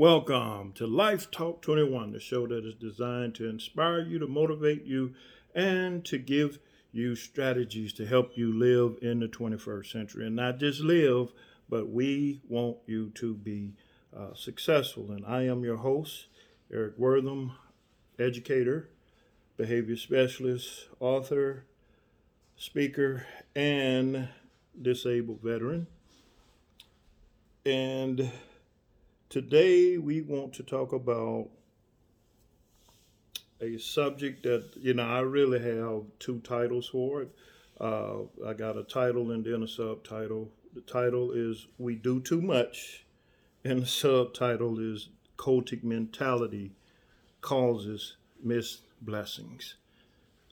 Welcome to Life Talk 21, the show that is designed to inspire you, to motivate you, and to give you strategies to help you live in the 21st century. And not just live, but we want you to be uh, successful. And I am your host, Eric Wortham, educator, behavior specialist, author, speaker, and disabled veteran. And today we want to talk about a subject that, you know, I really have two titles for it. Uh, I got a title and then a subtitle. The title is We Do Too Much, and the subtitle is Cultic Mentality Causes Missed Blessings.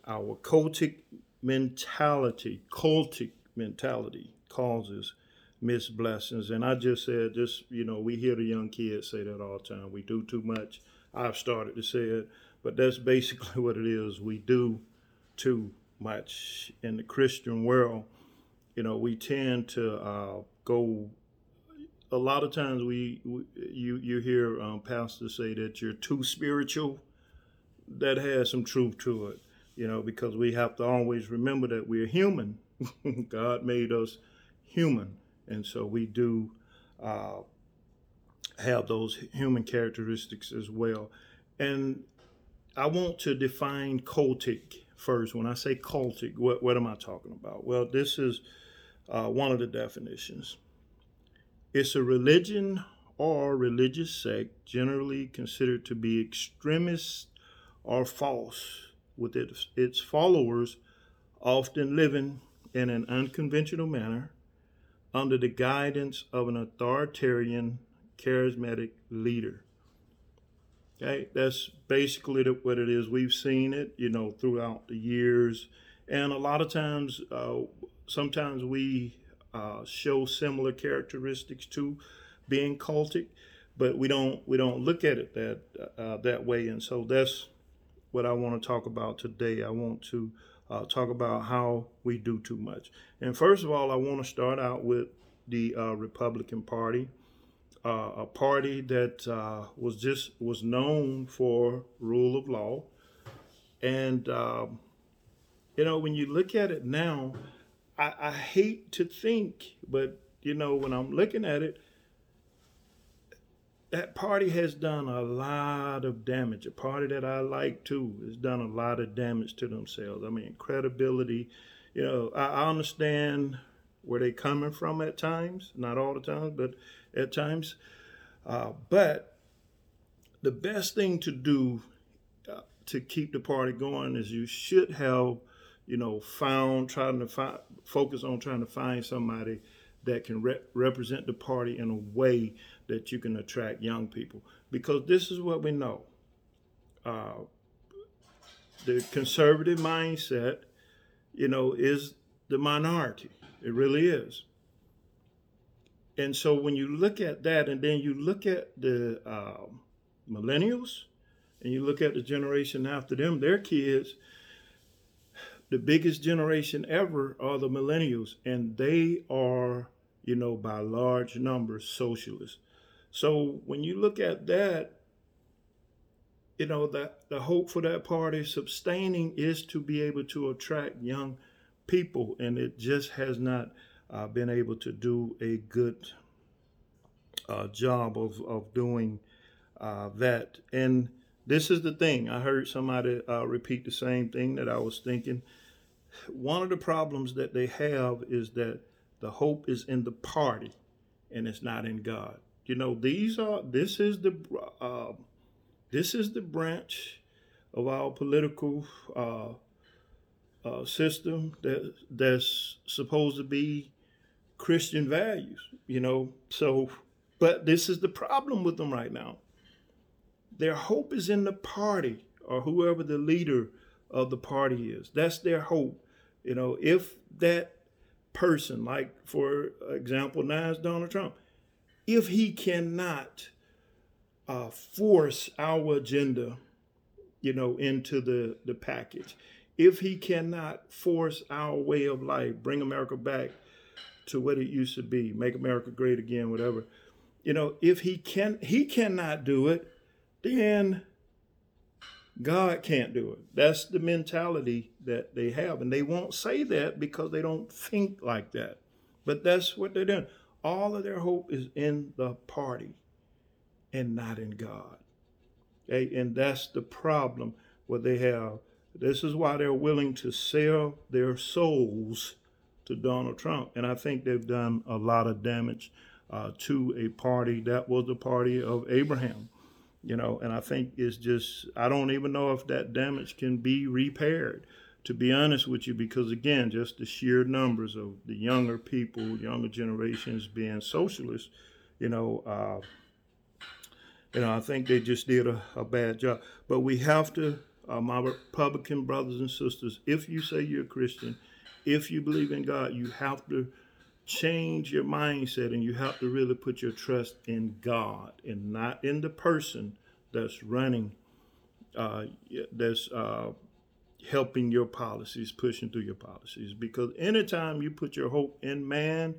Our cultic mentality, cultic mentality causes missed blessings. And I just said, just, you know, we hear the young kids say that all the time. We do too much. I've started to say it, but that's basically what it is. We do too much in the Christian world. You know, we tend to uh, go. A lot of times, we, we you you hear um, pastors say that you're too spiritual. That has some truth to it, you know, because we have to always remember that we're human. God made us human, and so we do uh, have those human characteristics as well. And I want to define cultic first. When I say cultic, what, what am I talking about? Well, this is uh, one of the definitions. It's a religion or religious sect generally considered to be extremist or false, with its, its followers often living in an unconventional manner under the guidance of an authoritarian, charismatic leader. Okay, that's basically what it is. We've seen it, you know, throughout the years, and a lot of times, uh, sometimes we uh, show similar characteristics to being cultic, but we don't we don't look at it that uh, that way. And so that's what I want to talk about today. I want to uh, talk about how we do too much. And first of all, I want to start out with the uh, Republican Party, uh, a party that uh, was just was known for rule of law, and um, you know when you look at it now, I, I hate to think, but you know when I'm looking at it, that party has done a lot of damage. A party that I like too has done a lot of damage to themselves. I mean, credibility. You know, I, understand where they're coming from at times, not all the time, but at times. Uh, but the best thing to do uh, to keep the party going is you should have, you know, found trying to find, focus on trying to find somebody that can re- represent the party in a way that you can attract young people. Because this is what we know uh, the conservative mindset, you know, is the minority. It really is. And so when you look at that, and then you look at the uh, millennials, and you look at the generation after them, their kids, the biggest generation ever are the millennials, and they are, you know, by large numbers socialists. So when you look at that, you know, that the hope for that party sustaining is to be able to attract young people, and it just has not uh, been able to do a good uh, job of, of doing uh, that. And this is the thing I heard somebody uh, repeat the same thing that I was thinking. One of the problems that they have is that the hope is in the party and it's not in God. You know, these are this is the uh, this is the branch of our political uh, uh, system that that's supposed to be Christian values. You know, so but this is the problem with them right now. Their hope is in the party or whoever the leader of the party is. That's their hope. You know, if that person, like for example, now Donald Trump, if he cannot uh, force our agenda, you know, into the, the package, if he cannot force our way of life, bring America back to what it used to be, make America great again, whatever, you know, if he can he cannot do it, then God can't do it. That's the mentality that they have. And they won't say that because they don't think like that. But that's what they're doing. All of their hope is in the party and not in God. Okay? And that's the problem what they have. This is why they're willing to sell their souls to Donald Trump. And I think they've done a lot of damage uh, to a party that was the party of Abraham you know, and I think it's just, I don't even know if that damage can be repaired, to be honest with you, because again, just the sheer numbers of the younger people, younger generations being socialists, you know, uh, you know, I think they just did a, a bad job. But we have to, uh, my Republican brothers and sisters, if you say you're a Christian, if you believe in God, you have to change your mindset and you have to really put your trust in God and not in the person that's running, uh, that's uh, helping your policies, pushing through your policies. Because anytime you put your hope in man,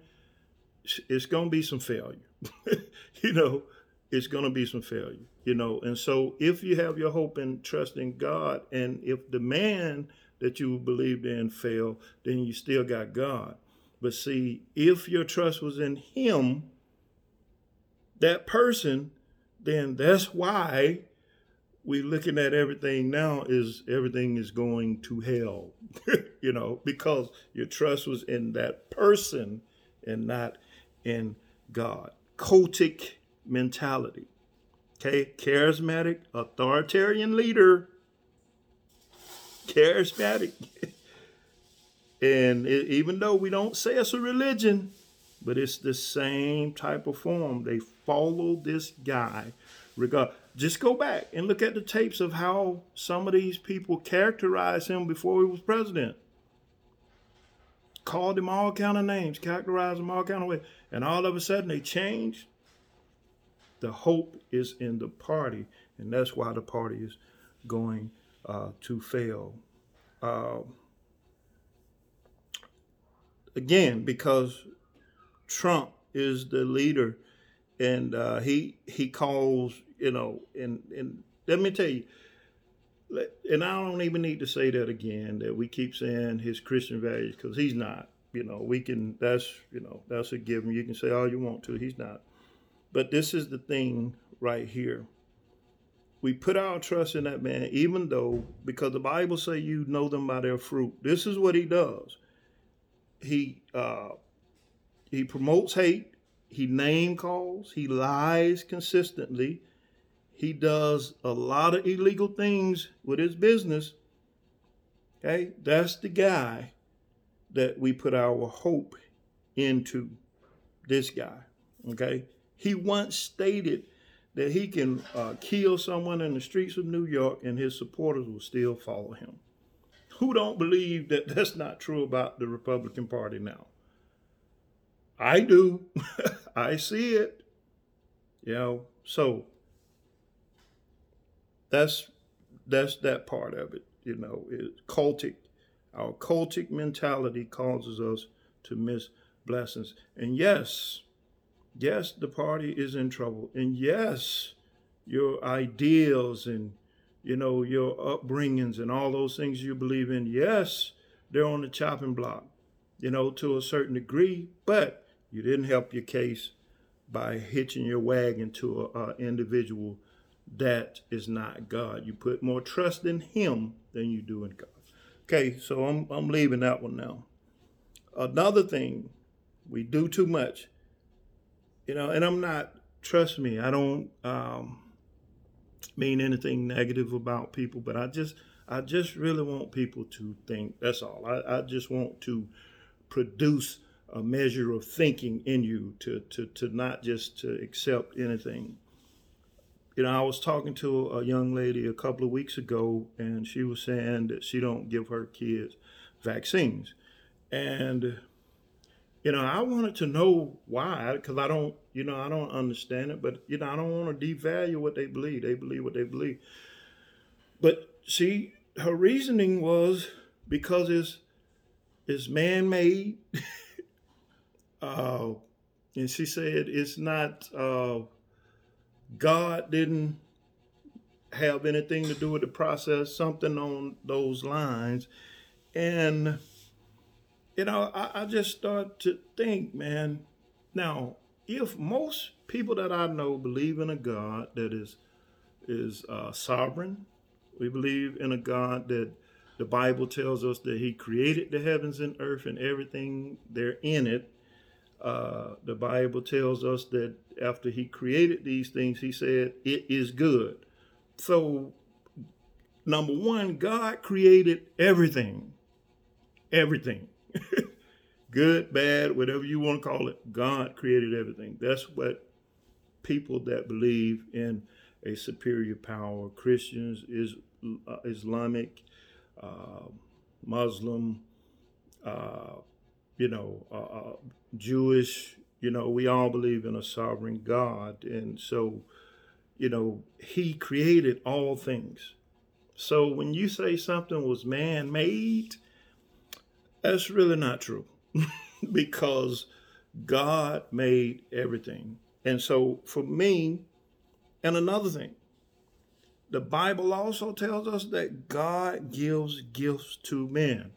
it's going to be some failure. you know, it's going to be some failure. You know, and so if you have your hope and trust in God, and if the man that you believed in fail, then you still got God. But see, if your trust was in Him, that person, then that's why we're looking at everything now is everything is going to hell, you know, because your trust was in that person and not in God. Cultic mentality. Okay, charismatic, authoritarian leader. Charismatic. And it, even though we don't say it's a religion, but it's the same type of form. They follow this guy. Just go back and look at the tapes of how some of these people characterized him before he was president. Called him all kind of names, characterized him all kind of ways, and all of a sudden they changed. The hope is in the party, and that's why the party is going uh, to fail. Uh, again because Trump is the leader, and uh, he he calls you know, and and let me tell you, and I don't even need to say that again. That we keep saying his Christian values because he's not. You know, we can. That's you know that's a given. You can say all you want to. He's not. But this is the thing right here. We put our trust in that man, even though because the Bible say you know them by their fruit. This is what he does he uh, he promotes hate. He name calls. He lies consistently. He does a lot of illegal things with his business. Okay, that's the guy that we put our hope into. This guy. Okay, he once stated that he can uh, kill someone in the streets of New York and his supporters will still follow him who don't believe that that's not true about the Republican Party now? I do. I see it. You know, so that's that's that part of it. You know, it, cultic. Our cultic mentality causes us to miss blessings. And yes, yes, the party is in trouble. And yes, your ideals and you know, your upbringings and all those things you believe in, yes, they're on the chopping block, you know, to a certain degree, but you didn't help your case by hitching your wagon to an individual that is not God. You put more trust in Him than you do in God. Okay, so I'm, I'm leaving that one now. Another thing, we do too much, you know, and I'm not, trust me, I don't, um, mean anything negative about people, but I just I just really want people to think. That's all. I, I just want to produce a measure of thinking in you to, to, to not just to accept anything. You know, I was talking to a young lady a couple of weeks ago, and she was saying that she don't give her kids vaccines, and you know, I wanted to know why because I don't, you know, I don't understand it. But you know, I don't want to devalue what they believe. They believe what they believe. But see, her reasoning was because it's it's man-made. uh, and she said it's not uh, God didn't have anything to do with the process, something on those lines. And, you know, I, I just start to think, man, now, if most people that I know believe in a God that is is uh, sovereign, we believe in a God that the Bible tells us that He created the heavens and earth and everything there in it. Uh, the Bible tells us that after He created these things, He said, It is good. So, number one, God created everything. Everything. good, bad, whatever you want to call it. God created everything. That's what people that believe in a superior power, Christians, is uh, Islamic, uh, Muslim, uh, you know, uh, uh, Jewish, you know, we all believe in a sovereign God. And so, you know, He created all things. So when you say something was man made, that's really not true because God made everything. And so for me, and another thing, the Bible also tells us that God gives gifts to men.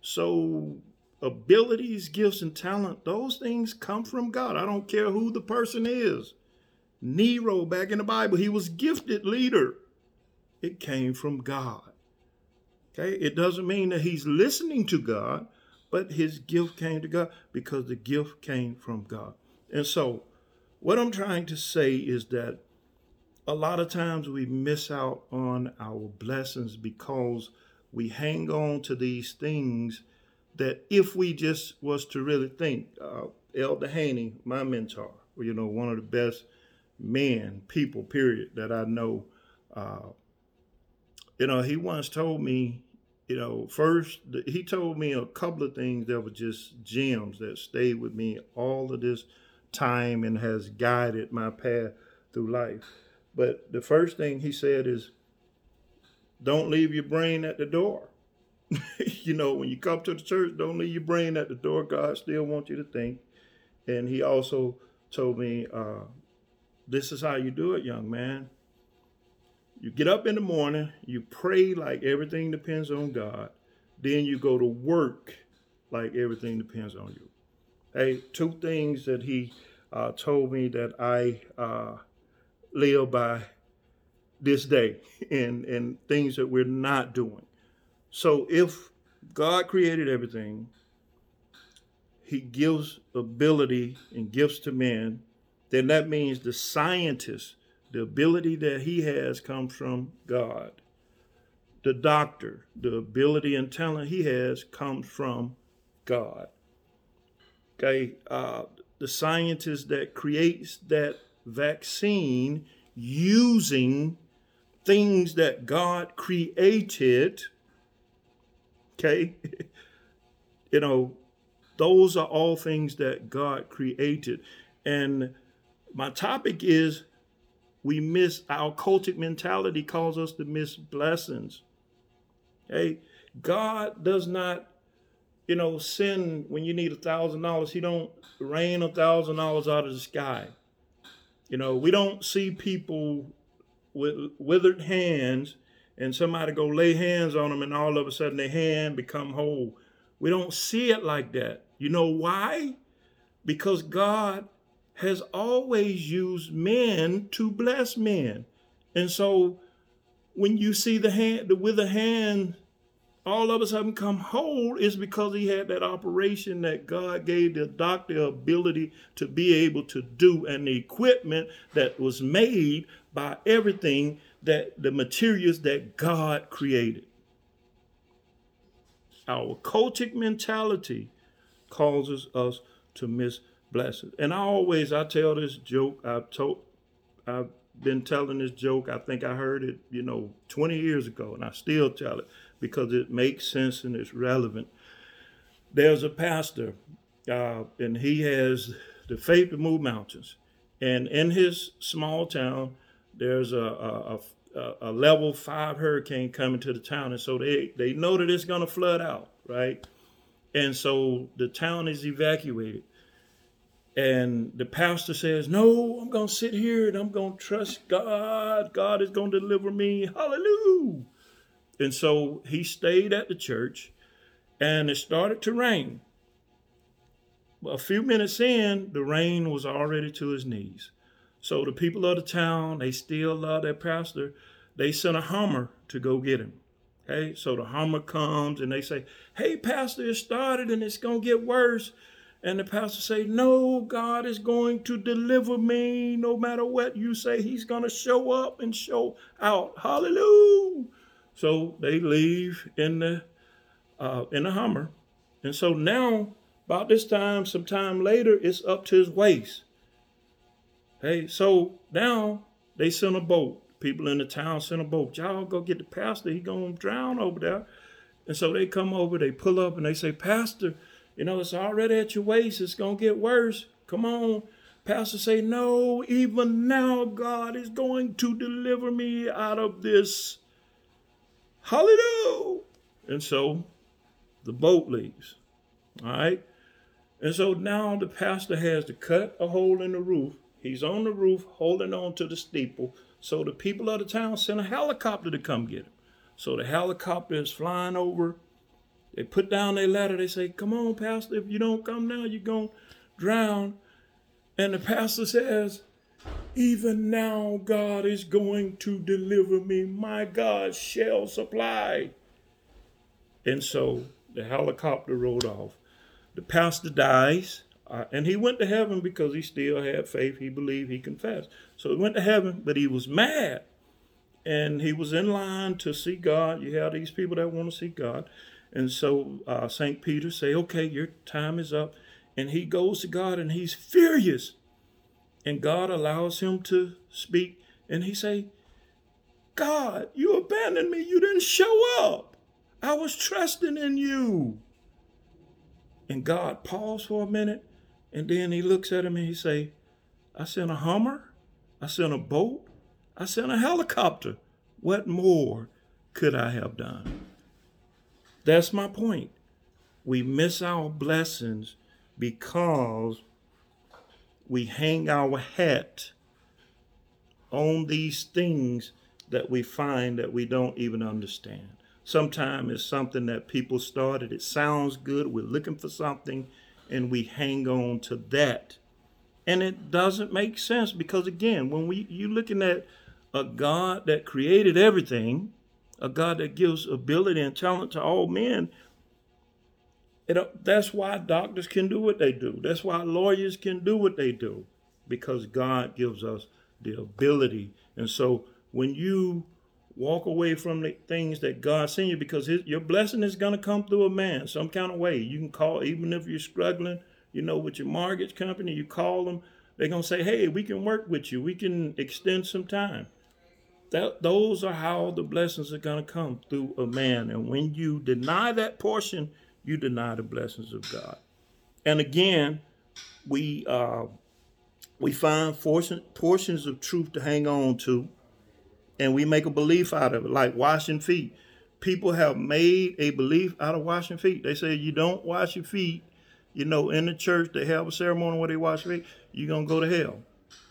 So, abilities, gifts, and talent, those things come from God. I don't care who the person is. Nero, back in the Bible, he was gifted leader. It came from God. Okay, it doesn't mean that he's listening to God, but his gift came to God because the gift came from God. And so, what I'm trying to say is that a lot of times we miss out on our blessings because we hang on to these things that if we just was to really think, uh, Elder Haney, my mentor, you know, one of the best men, people, period, that I know, uh, you know, he once told me, you know, first, he told me a couple of things that were just gems that stayed with me all of this time and has guided my path through life. But the first thing he said is, don't leave your brain at the door. you know, when you come to the church, don't leave your brain at the door. God still wants you to think. And he also told me, uh, this is how you do it, young man. You get up in the morning, you pray like everything depends on God. Then you go to work like everything depends on you. Hey, two things that he uh, told me that I uh, live by this day and, and things that we're not doing. So if God created everything, he gives ability and gifts to men, then that means the scientist, the ability that he has comes from God. The doctor, the ability and talent he has comes from God. Okay, uh, the scientist that creates that vaccine using things that God created. Okay? you know, those are all things that God created. And my topic is we miss our cultic mentality causes us to miss blessings. Hey, God does not, you know, send when you need a thousand dollars, he don't rain a thousand dollars out of the sky. You know, we don't see people with withered hands and somebody go lay hands on them and all of a sudden their hand become whole. We don't see it like that. You know why? Because God has always used men to bless men. And so when you see the hand the withered hand all of a sudden come whole is because he had that operation that God gave the doctor ability to be able to do and the equipment that was made by everything that the materials that God created. Our cultic mentality causes us to miss blessings. And I always I tell this joke, I've told I've been telling this joke. I think I heard it, you know, 20 years ago, and I still tell it because it makes sense and it's relevant. There's a pastor, uh, and he has the faith to move mountains. And in his small town, there's a, a, a, a level five hurricane coming to the town. And so they, they know that it's going to flood out, right? And so the town is evacuated. And the pastor says, No, I'm going to sit here and I'm going to trust God. God is going to deliver me. Hallelujah. And so he stayed at the church and it started to rain. A few minutes in, the rain was already to his knees. So the people of the town, they still love their pastor. They sent a Hummer to go get him. Okay, so the Hummer comes and they say, Hey, Pastor, it started and it's going to get worse. And the pastor say, No, God is going to deliver me no matter what you say. He's going to show up and show out. Hallelujah. So they leave in the uh, in the Hummer. And so now, about this time, some time later, it's up to his waist. Hey, so now they send a boat. People in the town send a boat. Y'all go get the pastor. He gonna drown over there. And so they come over, they pull up, and they say, Pastor, you know, it's already at your waist. It's going to get worse. Come on. Pastor say, no, even now God is going to deliver me out of this. Hallelujah. And so the boat leaves. All right. And so now the pastor has to cut a hole in the roof. He's on the roof holding on to the steeple. So the people of the town send a helicopter to come get him. So the helicopter is flying over they put down their ladder. They say, Come on, Pastor, if you don't come now, you're going to drown. And the pastor says, Even now, God is going to deliver me. My God shall supply. And so the helicopter rode off. The pastor dies, uh, and he went to heaven because he still had faith. He believed, he confessed. So he went to heaven, but he was mad. And he was in line to see God. You have these people that want to see God. And so uh, St. Peter say, okay, your time is up. And he goes to God and he's furious. And God allows him to speak. And he say, God, you abandoned me. You didn't show up. I was trusting in you. And God paused for a minute. And then he looks at him and he say, I sent a Hummer. I sent a boat. I sent a helicopter. What more could I have done? That's my point. We miss our blessings because we hang our hat on these things that we find that we don't even understand. Sometimes it's something that people started, it sounds good, we're looking for something, and we hang on to that. And it doesn't make sense because again, when we you're looking at a God that created everything, a God that gives ability and talent to all men. It, that's why doctors can do what they do. That's why lawyers can do what they do, because God gives us the ability. And so when you walk away from the things that God sent you, because his, your blessing is going to come through a man some kind of way. You can call, even if you're struggling, you know, with your mortgage company, you call them. They're going to say, hey, we can work with you. We can extend some time that those are how the blessings are going to come through a man. And when you deny that portion, you deny the blessings of God. And again, we uh, we find portion, portions of truth to hang on to, and we make a belief out of it, like washing feet. People have made a belief out of washing feet. They say you don't wash your feet, you know, in the church they have a ceremony where they wash feet, you're gonna go to hell.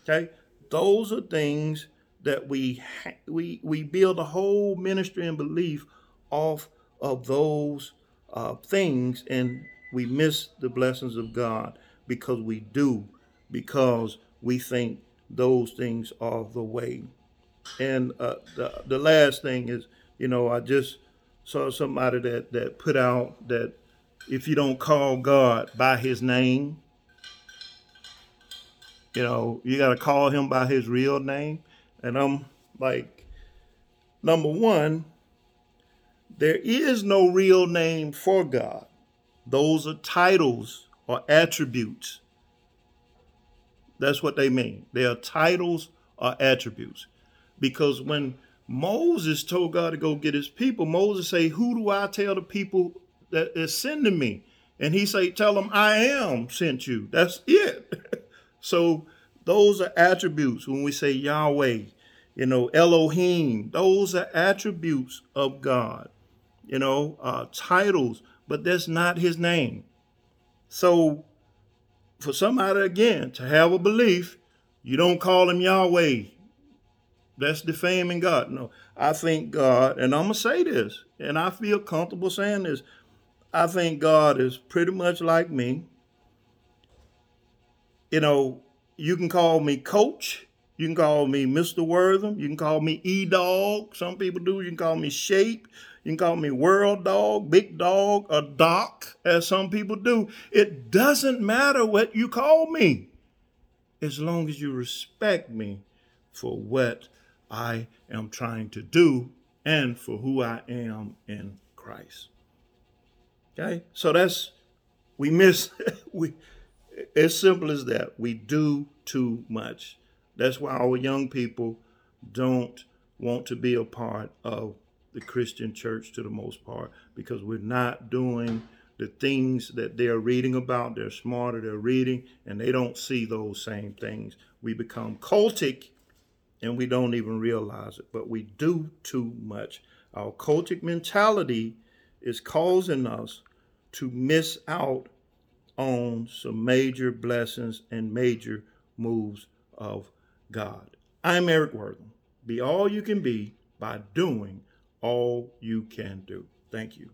Okay, those are things that we we we build a whole ministry and belief off of those uh, things, and we miss the blessings of God because we do because we think those things are the way. And uh, the the last thing is, you know, I just saw somebody that that put out that if you don't call God by His name, you know, you got to call Him by His real name. And I'm like, number one, there is no real name for God. Those are titles or attributes. That's what they mean. They are titles or attributes. Because when Moses told God to go get his people, Moses say, Who do I tell the people that is sending me? And he say, Tell them I am sent you. That's it. so those are attributes when we say Yahweh, you know, Elohim. Those are attributes of God, you know, uh, titles, but that's not his name. So for somebody again to have a belief, you don't call him Yahweh. That's defaming God. No, I think God, and I'm gonna say this, and I feel comfortable saying this. I think God is pretty much like me. You know, you can call me coach, you can call me Mr. Wortham, you can call me E Dog. Some people do. You can call me Shape. You can call me World Dog, Big Dog, or Doc, as some people do. It doesn't matter what you call me, as long as you respect me for what I am trying to do and for who I am in Christ. Okay? So that's we miss we as simple as that. We do too much. That's why our young people don't want to be a part of the Christian church to the most part because we're not doing the things that they're reading about. They're smarter, they're reading, and they don't see those same things. We become cultic and we don't even realize it, but we do too much. Our cultic mentality is causing us to miss out on some major blessings and major moves of God. I'm Eric Wortham. Be all you can be by doing all you can do. Thank you.